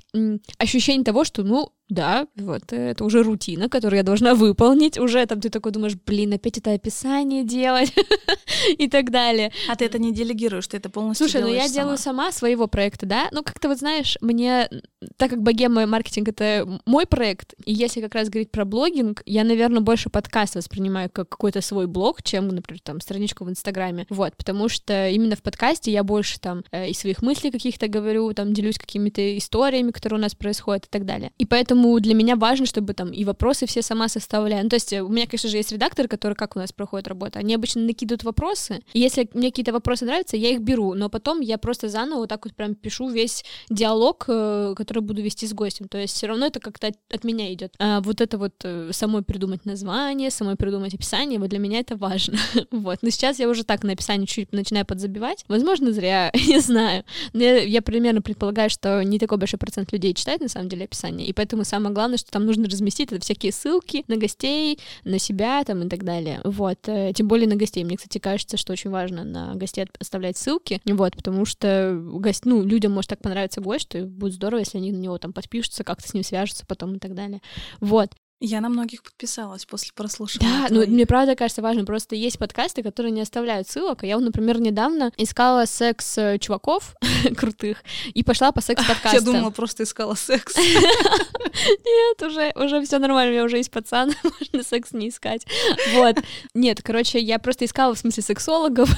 ощущение того, что, ну, да, вот это уже рутина, которую я должна выполнить. Уже там ты такой думаешь, блин, опять это описание делать и так далее. А ты это не делегируешь, ты это полностью Слушай, ну я сама. делаю сама своего проекта, да? Ну как-то вот знаешь, мне, так как богема маркетинг — это мой проект, и если как раз говорить про блогинг, я, наверное, больше подкаст воспринимаю как какой-то свой блог, чем, например, там страничку в Инстаграме. Вот, потому что именно в подкасте я больше там э, и своих мыслей каких-то говорю, там делюсь какими-то историями, которые у нас происходят и так далее. И поэтому поэтому для меня важно, чтобы там и вопросы все сама составляю. Ну, то есть у меня, конечно же, есть редактор, который, как у нас проходит работа, они обычно накидывают вопросы, и если мне какие-то вопросы нравятся, я их беру, но потом я просто заново вот так вот прям пишу весь диалог, э, который буду вести с гостем, то есть все равно это как-то от меня идет. А вот это вот э, самой придумать название, самой придумать описание, вот для меня это важно. вот. Но сейчас я уже так на описание чуть начинаю подзабивать. Возможно, зря, не знаю. Но я, я примерно предполагаю, что не такой большой процент людей читает на самом деле описание, и поэтому самое главное, что там нужно разместить это всякие ссылки на гостей, на себя там и так далее. Вот. Э, тем более на гостей. Мне, кстати, кажется, что очень важно на гостей оставлять ссылки. Вот, потому что гость, ну, людям может так понравиться гость, что будет здорово, если они на него там подпишутся, как-то с ним свяжутся потом и так далее. Вот. Я на многих подписалась после прослушивания. Да, ну мне правда кажется важно. Просто есть подкасты, которые не оставляют ссылок. А я, например, недавно искала секс-чуваков крутых и пошла по секс-подкастам. Я думала, просто искала секс. Нет, уже, уже все нормально, у меня уже есть пацан, можно секс не искать. Вот. Нет, короче, я просто искала в смысле сексологов,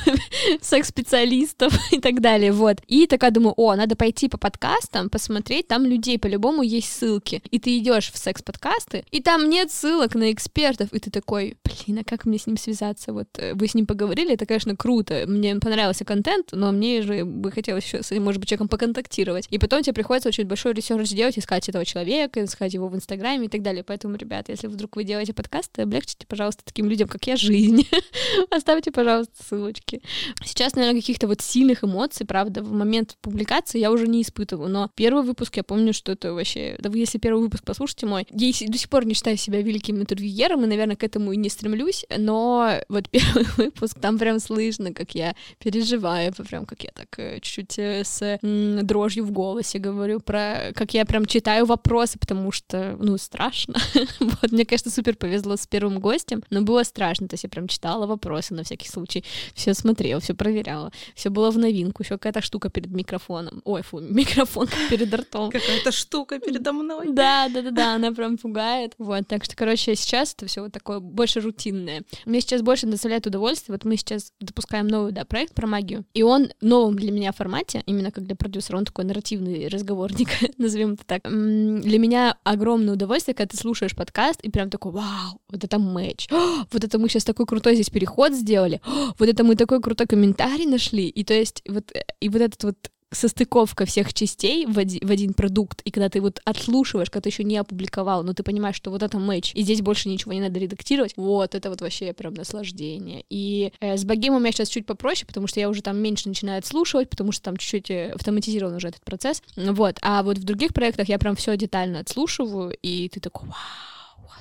секс-специалистов и так далее, вот. И такая думаю, о, надо пойти по подкастам, посмотреть, там людей по-любому есть ссылки. И ты идешь в секс-подкасты, и там нет ссылок на экспертов, и ты такой, блин, а как мне с ним связаться? Вот э, вы с ним поговорили, это, конечно, круто, мне понравился контент, но мне же бы хотелось еще с может быть, человеком поконтактировать. И потом тебе приходится очень большой research делать, искать этого человека, искать его в Инстаграме и так далее. Поэтому, ребят, если вдруг вы делаете подкасты, облегчите, пожалуйста, таким людям, как я, жизнь. Оставьте, пожалуйста, ссылочки. Сейчас, наверное, каких-то вот сильных эмоций, правда, в момент публикации я уже не испытываю, но первый выпуск, я помню, что это вообще... Да вы, если первый выпуск послушайте мой, я до сих пор не считаю себя великим интервьюером, и, наверное, к этому и не стремлюсь, но вот первый выпуск, там прям слышно, как я переживаю, прям как я так э, чуть-чуть э, с дрожью в голосе говорю про, как я прям читаю вопросы, потому что, ну, страшно. вот, мне, кажется, супер повезло с первым гостем, но было страшно, то есть я прям читала вопросы на всякий случай, все смотрела, все проверяла, все было в новинку, еще какая-то штука перед микрофоном, ой, фу, микрофон перед ртом. Какая-то штука передо мной. Да, да, да, да, она прям пугает. Вот, так что, короче, сейчас это все вот такое больше рутинное. Мне сейчас больше доставляет удовольствие. Вот мы сейчас запускаем новый, да, проект про магию. И он новым для меня формате, именно как для продюсера, он такой нарративный разговорник, назовем это так. Для меня огромное удовольствие, когда ты слушаешь подкаст и прям такой, вау, вот это матч, вот это мы сейчас такой крутой здесь переход сделали, вот это мы такой крутой комментарий нашли. И то есть вот, э, и вот этот вот состыковка всех частей в один, в один продукт, и когда ты вот отслушиваешь, когда ты еще не опубликовал, но ты понимаешь, что вот это матч, и здесь больше ничего не надо редактировать, вот это вот вообще прям наслаждение. И э, с богемом у меня сейчас чуть попроще, потому что я уже там меньше начинаю отслушивать, потому что там чуть-чуть э, автоматизирован уже этот процесс, вот. А вот в других проектах я прям все детально отслушиваю, и ты такой, вау,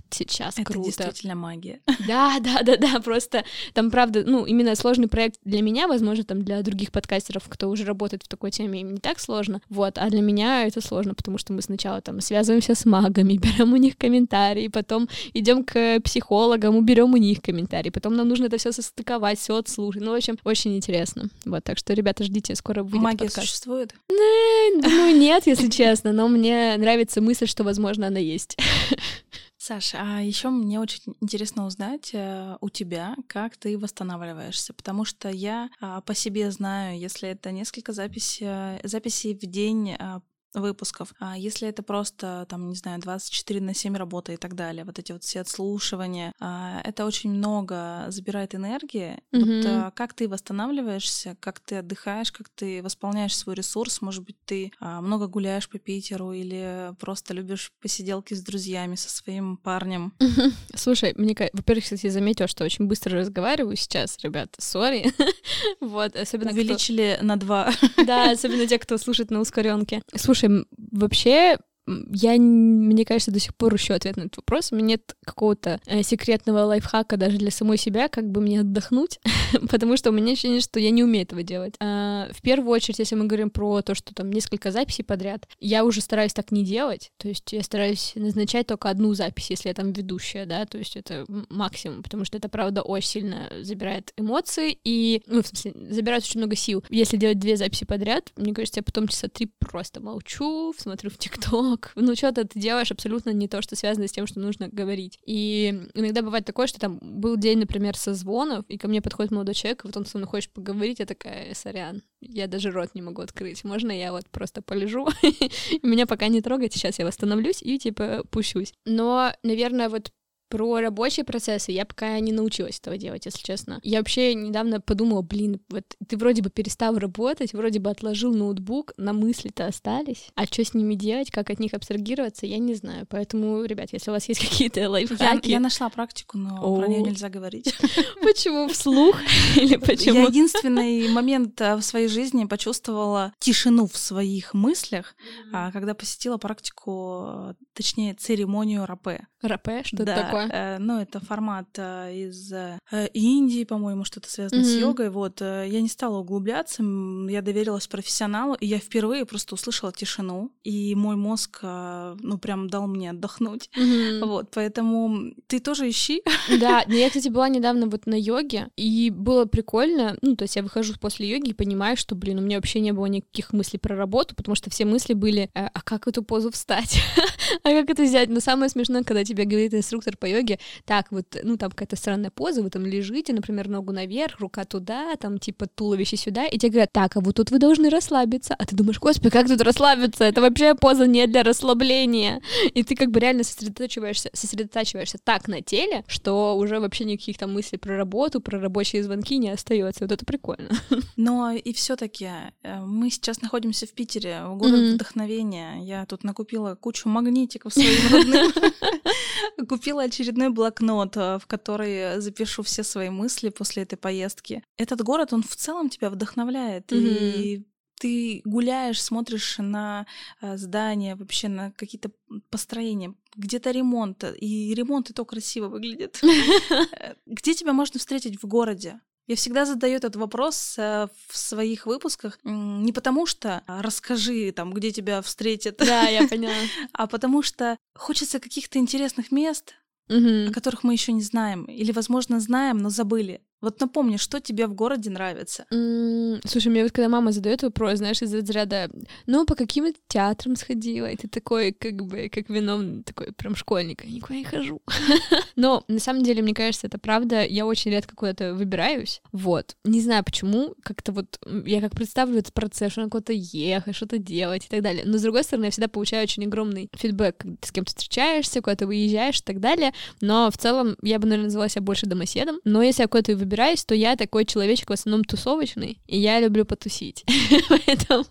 сейчас это круто. Это действительно магия. Да, да, да, да, просто там, правда, ну, именно сложный проект для меня, возможно, там для других подкастеров, кто уже работает в такой теме, им не так сложно, вот, а для меня это сложно, потому что мы сначала там связываемся с магами, берем у них комментарии, потом идем к психологам, уберем у них комментарии, потом нам нужно это все состыковать, все отслушать, ну, в общем, очень интересно, вот, так что, ребята, ждите, скоро выйдет Магия подкаст. существует? Ну, нет, если честно, но мне нравится мысль, что, возможно, она есть. Саша, а еще мне очень интересно узнать э, у тебя, как ты восстанавливаешься, потому что я э, по себе знаю, если это несколько записей, записей в день э, выпусков. А если это просто, там, не знаю, 24 на 7 работа и так далее, вот эти вот все отслушивания, а, это очень много забирает энергии. Mm-hmm. Вот а, как ты восстанавливаешься, как ты отдыхаешь, как ты восполняешь свой ресурс? Может быть, ты а, много гуляешь по Питеру или просто любишь посиделки с друзьями, со своим парнем? Слушай, мне, во-первых, кстати, заметила, что очень быстро разговариваю сейчас, ребят, сори. вот, особенно Увеличили кто... на два. да, особенно те, кто слушает на ускоренке. Слушай, вообще я, мне кажется, до сих пор еще ответ на этот вопрос. У меня нет какого-то э, секретного лайфхака даже для самой себя, как бы мне отдохнуть, потому что у меня ощущение, что я не умею этого делать. А, в первую очередь, если мы говорим про то, что там несколько записей подряд, я уже стараюсь так не делать, то есть я стараюсь назначать только одну запись, если я там ведущая, да, то есть это максимум, потому что это, правда, очень сильно забирает эмоции и, ну, в смысле, забирает очень много сил. Если делать две записи подряд, мне кажется, я потом часа три просто молчу, смотрю в ТикТок, звонок, ну что-то ты делаешь абсолютно не то, что связано с тем, что нужно говорить. И иногда бывает такое, что там был день, например, созвонов, и ко мне подходит молодой человек, вот он со мной хочет поговорить, я такая, сорян, я даже рот не могу открыть, можно я вот просто полежу, меня пока не трогайте, сейчас я восстановлюсь и типа пущусь. Но, наверное, вот про рабочие процессы я пока не научилась этого делать, если честно. Я вообще недавно подумала, блин, вот ты вроде бы перестал работать, вроде бы отложил ноутбук, на мысли-то остались, а что с ними делать, как от них абстрагироваться, я не знаю. Поэтому, ребят, если у вас есть какие-то лайфхаки... Я, я нашла практику, но О. про нее нельзя говорить. Почему? Вслух? Или почему? Я единственный момент э, в своей жизни почувствовала тишину в своих мыслях, а, когда посетила практику, точнее, церемонию рапе. Рапе? Что это такое? Э, ну, это формат э, из э, Индии, по-моему, что-то связано с йогой. Вот, я не стала углубляться, я доверилась профессионалу, и я впервые просто услышала тишину, и мой мозг, ну, прям дал мне отдохнуть. Вот, поэтому ты тоже ищи. Да, я, кстати, была недавно вот на йоге, и было прикольно, ну, то есть я выхожу после йоги и понимаю, что, блин, у меня вообще не было никаких мыслей про работу, потому что все мысли были, а как эту позу встать? а как это взять? Но самое смешное, когда тебе говорит инструктор по йоге, так, вот, ну, там какая-то странная поза, вы там лежите, например, ногу наверх, рука туда, там, типа, туловище сюда, и тебе говорят, так, а вот тут вы должны расслабиться. А ты думаешь, господи, как тут расслабиться? Это вообще поза не для расслабления. И ты как бы реально сосредотачиваешься, сосредотачиваешься так на теле, что уже вообще никаких там мыслей про работу, про рабочие звонки не остается. Вот это прикольно. Но и все-таки э, мы сейчас находимся в Питере, в город mm-hmm. вдохновения. Я тут накупила кучу магнитиков своим родным. Купила очередной блокнот, э, в который запишу все свои мысли после этой поездки. Этот город, он в целом тебя вдохновляет. И ты гуляешь, смотришь на э, здания, вообще на какие-то построения, где-то ремонт, и ремонт и то красиво выглядит. Где тебя можно встретить в городе? Я всегда задаю этот вопрос э, в своих выпусках не потому что а, расскажи там, где тебя встретят. Да, я поняла. А потому что хочется каких-то интересных мест, о которых мы еще не знаем, или, возможно, знаем, но забыли. Вот напомни, что тебе в городе нравится? Mm, слушай, мне вот когда мама задает вопрос, знаешь, из разряда, ну, по каким театрам сходила, и ты такой, как бы, как вином, такой прям школьник, я никуда не хожу. Но на самом деле, мне кажется, это правда, я очень редко куда-то выбираюсь, вот. Не знаю почему, как-то вот я как представлю этот процесс, что надо куда-то ехать, что-то делать и так далее. Но с другой стороны, я всегда получаю очень огромный фидбэк, когда ты с кем-то встречаешься, куда-то выезжаешь и так далее. Но в целом я бы, наверное, назвала себя больше домоседом. Но если я куда-то выбираюсь, то я такой человечек в основном тусовочный, и я люблю потусить. Поэтому,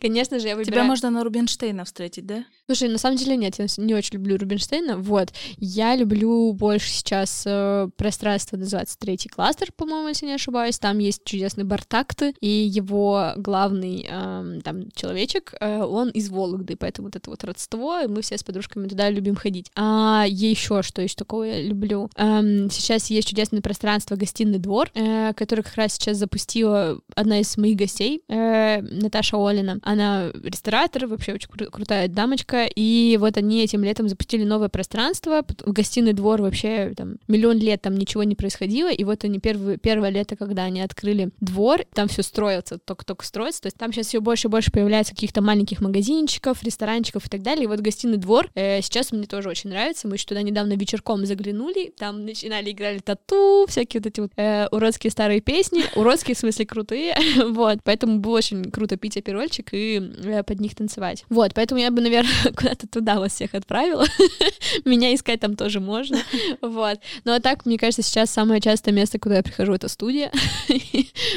конечно же, я выбираю... Тебя можно на Рубинштейна встретить, да? Слушай, на самом деле нет, я не очень люблю Рубинштейна. Вот. Я люблю больше сейчас э, пространство, называется третий кластер, по-моему, если не ошибаюсь. Там есть чудесный Бартакты, и его главный э, там человечек, э, он из Вологды, поэтому вот это вот родство, и мы все с подружками туда любим ходить. А еще что еще такого я люблю? Эм, сейчас есть чудесное пространство гостиный двор, э, который как раз сейчас запустила одна из моих гостей, э, Наташа Олина. Она ресторатор, вообще очень кру- крутая дамочка, и вот они этим летом запустили новое пространство, гостиный двор вообще там миллион лет там ничего не происходило, и вот они первые, первое лето, когда они открыли двор, там все строится, только-только строится, то есть там сейчас все больше и больше появляется каких-то маленьких магазинчиков, ресторанчиков и так далее, и вот гостиный двор э, сейчас мне тоже очень нравится, мы еще туда недавно вечерком заглянули, там начинали играли тату, всякие вот эти вот э, уродские старые песни, уродские в смысле крутые, вот, поэтому было очень круто пить аперольчик и э, под них танцевать. Вот, поэтому я бы, наверное, куда-то туда вас всех отправила. Меня искать там тоже можно. Вот. Ну а так, мне кажется, сейчас самое частое место, куда я прихожу, это студия.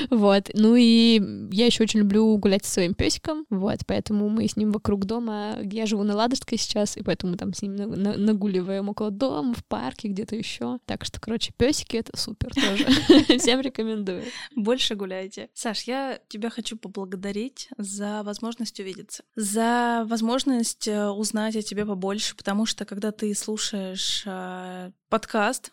вот. Ну и я еще очень люблю гулять со своим песиком. Вот. Поэтому мы с ним вокруг дома. Я живу на Ладожской сейчас, и поэтому там с ним нагуливаем около дома, в парке, где-то еще. Так что, короче, песики это супер тоже. Всем рекомендую. Больше гуляйте. Саш, я тебя хочу поблагодарить за возможность увидеться, за возможность э, узнать о тебе побольше, потому что когда ты слушаешь э, подкаст,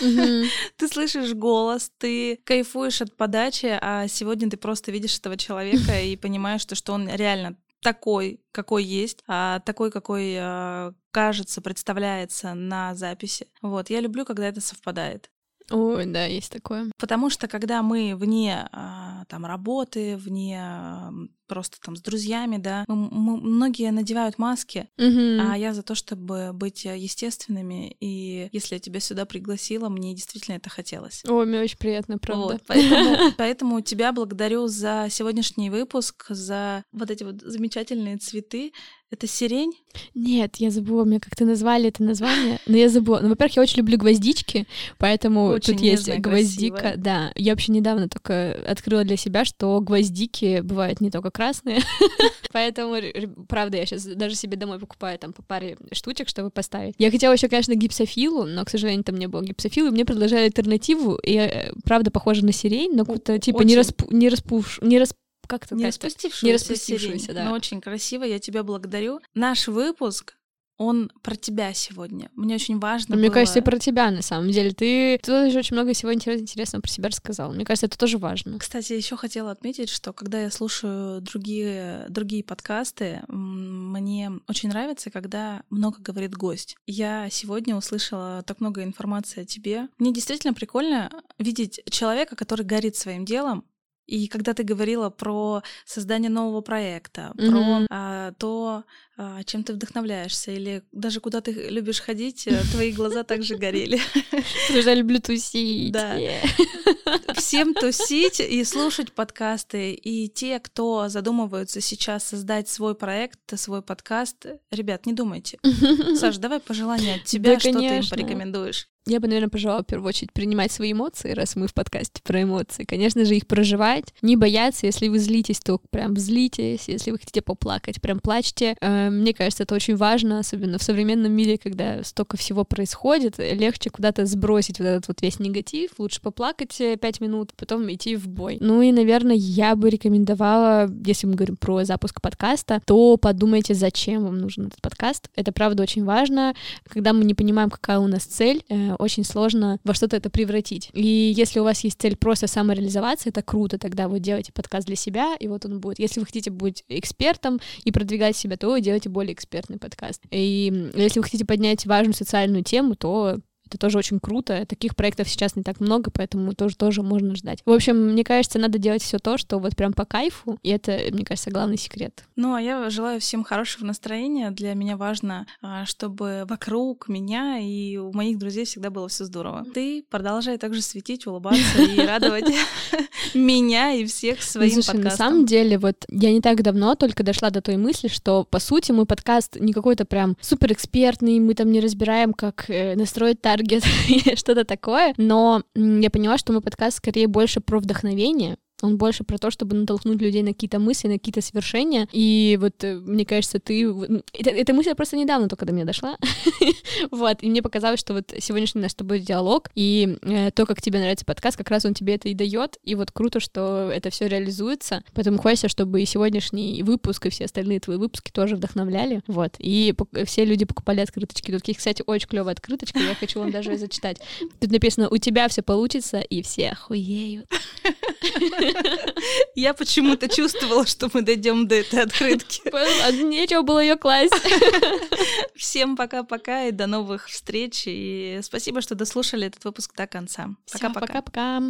mm-hmm. ты слышишь голос, ты кайфуешь от подачи, а сегодня ты просто видишь этого человека и понимаешь, что, что он реально такой, какой есть, а такой, какой э, кажется, представляется на записи. Вот, я люблю, когда это совпадает. Ой, да, есть такое. Потому что когда мы вне а, там работы, вне а, просто там с друзьями, да, мы, мы, многие надевают маски, угу. а я за то, чтобы быть естественными. И если я тебя сюда пригласила, мне действительно это хотелось. Ой, мне очень приятно, правда. Вот, поэтому, поэтому тебя благодарю за сегодняшний выпуск, за вот эти вот замечательные цветы. Это сирень? Нет, я забыла, мне как-то назвали это название, но я забыла. Ну, во-первых, я очень люблю гвоздички, поэтому очень тут есть гвоздика. Красивая. Да, я вообще недавно только открыла для себя, что гвоздики бывают не только красные, поэтому, правда, я сейчас даже себе домой покупаю там по паре штучек, чтобы поставить. Я хотела еще, конечно, гипсофилу, но, к сожалению, там не было гипсофилы, мне предложили альтернативу, и, э, правда, похоже на сирень, но как-то типа не, распу не распуш... не расп как это не распустившуюся, не распустившуюся, да. Но очень красиво, я тебя благодарю. Наш выпуск он про тебя сегодня. Мне очень важно. Мне было... кажется, и про тебя на самом деле. Ты, ты тоже очень много всего интересного про себя рассказал. Мне кажется, это тоже важно. Кстати, еще хотела отметить, что когда я слушаю другие, другие подкасты, мне очень нравится, когда много говорит гость. Я сегодня услышала так много информации о тебе. Мне действительно прикольно видеть человека, который горит своим делом, и когда ты говорила про создание нового проекта, mm-hmm. про а, то, чем ты вдохновляешься, или даже куда ты любишь ходить, э, твои глаза также горели. Потому что я люблю тусить. Да. Всем тусить и слушать подкасты. И те, кто задумываются сейчас создать свой проект, свой подкаст, ребят, не думайте. Саш, давай пожелание от тебя, да, что ты им порекомендуешь. Я бы, наверное, пожелала в первую очередь принимать свои эмоции, раз мы в подкасте про эмоции. Конечно же, их проживать, не бояться. Если вы злитесь, то прям злитесь. Если вы хотите поплакать, прям плачьте. Э, мне кажется, это очень важно, особенно в современном мире, когда столько всего происходит. Легче куда-то сбросить вот этот вот весь негатив. Лучше поплакать э, пять минут, потом идти в бой. Ну и, наверное, я бы рекомендовала, если мы говорим про запуск подкаста, то подумайте, зачем вам нужен этот подкаст. Это, правда, очень важно. Когда мы не понимаем, какая у нас цель, э, очень сложно во что-то это превратить. И если у вас есть цель просто самореализоваться, это круто, тогда вы делаете подкаст для себя, и вот он будет. Если вы хотите быть экспертом и продвигать себя, то вы делаете более экспертный подкаст. И если вы хотите поднять важную социальную тему, то это тоже очень круто. Таких проектов сейчас не так много, поэтому тоже тоже можно ждать. В общем, мне кажется, надо делать все то, что вот прям по кайфу, и это, мне кажется, главный секрет. Ну, а я желаю всем хорошего настроения. Для меня важно, а, чтобы вокруг меня и у моих друзей всегда было все здорово. Ты продолжай также светить, улыбаться и радовать меня и всех своим подкастом. на самом деле, вот я не так давно только дошла до той мысли, что, по сути, мой подкаст не какой-то прям супер экспертный, мы там не разбираем, как э, настроить таргет что-то такое, но я поняла, что мой подкаст скорее больше про вдохновение, он больше про то, чтобы натолкнуть людей на какие-то мысли, на какие-то свершения. И вот, э, мне кажется, ты... Это, эта мысль просто недавно только до меня дошла. вот, и мне показалось, что вот сегодняшний наш с тобой диалог и э, то, как тебе нравится подкаст, как раз он тебе это и дает. И вот круто, что это все реализуется. Поэтому хочется, чтобы и сегодняшний выпуск, и все остальные твои выпуски тоже вдохновляли. Вот. И все люди покупали открыточки. Тут, кстати, очень клевая открыточка. Я хочу вам даже зачитать. Тут написано: у тебя все получится, и все охуеют. Я почему-то чувствовала, что мы дойдем до этой открытки. Нечего было ее класть. Всем пока-пока и до новых встреч. И спасибо, что дослушали этот выпуск до конца. Пока-пока. Пока-пока.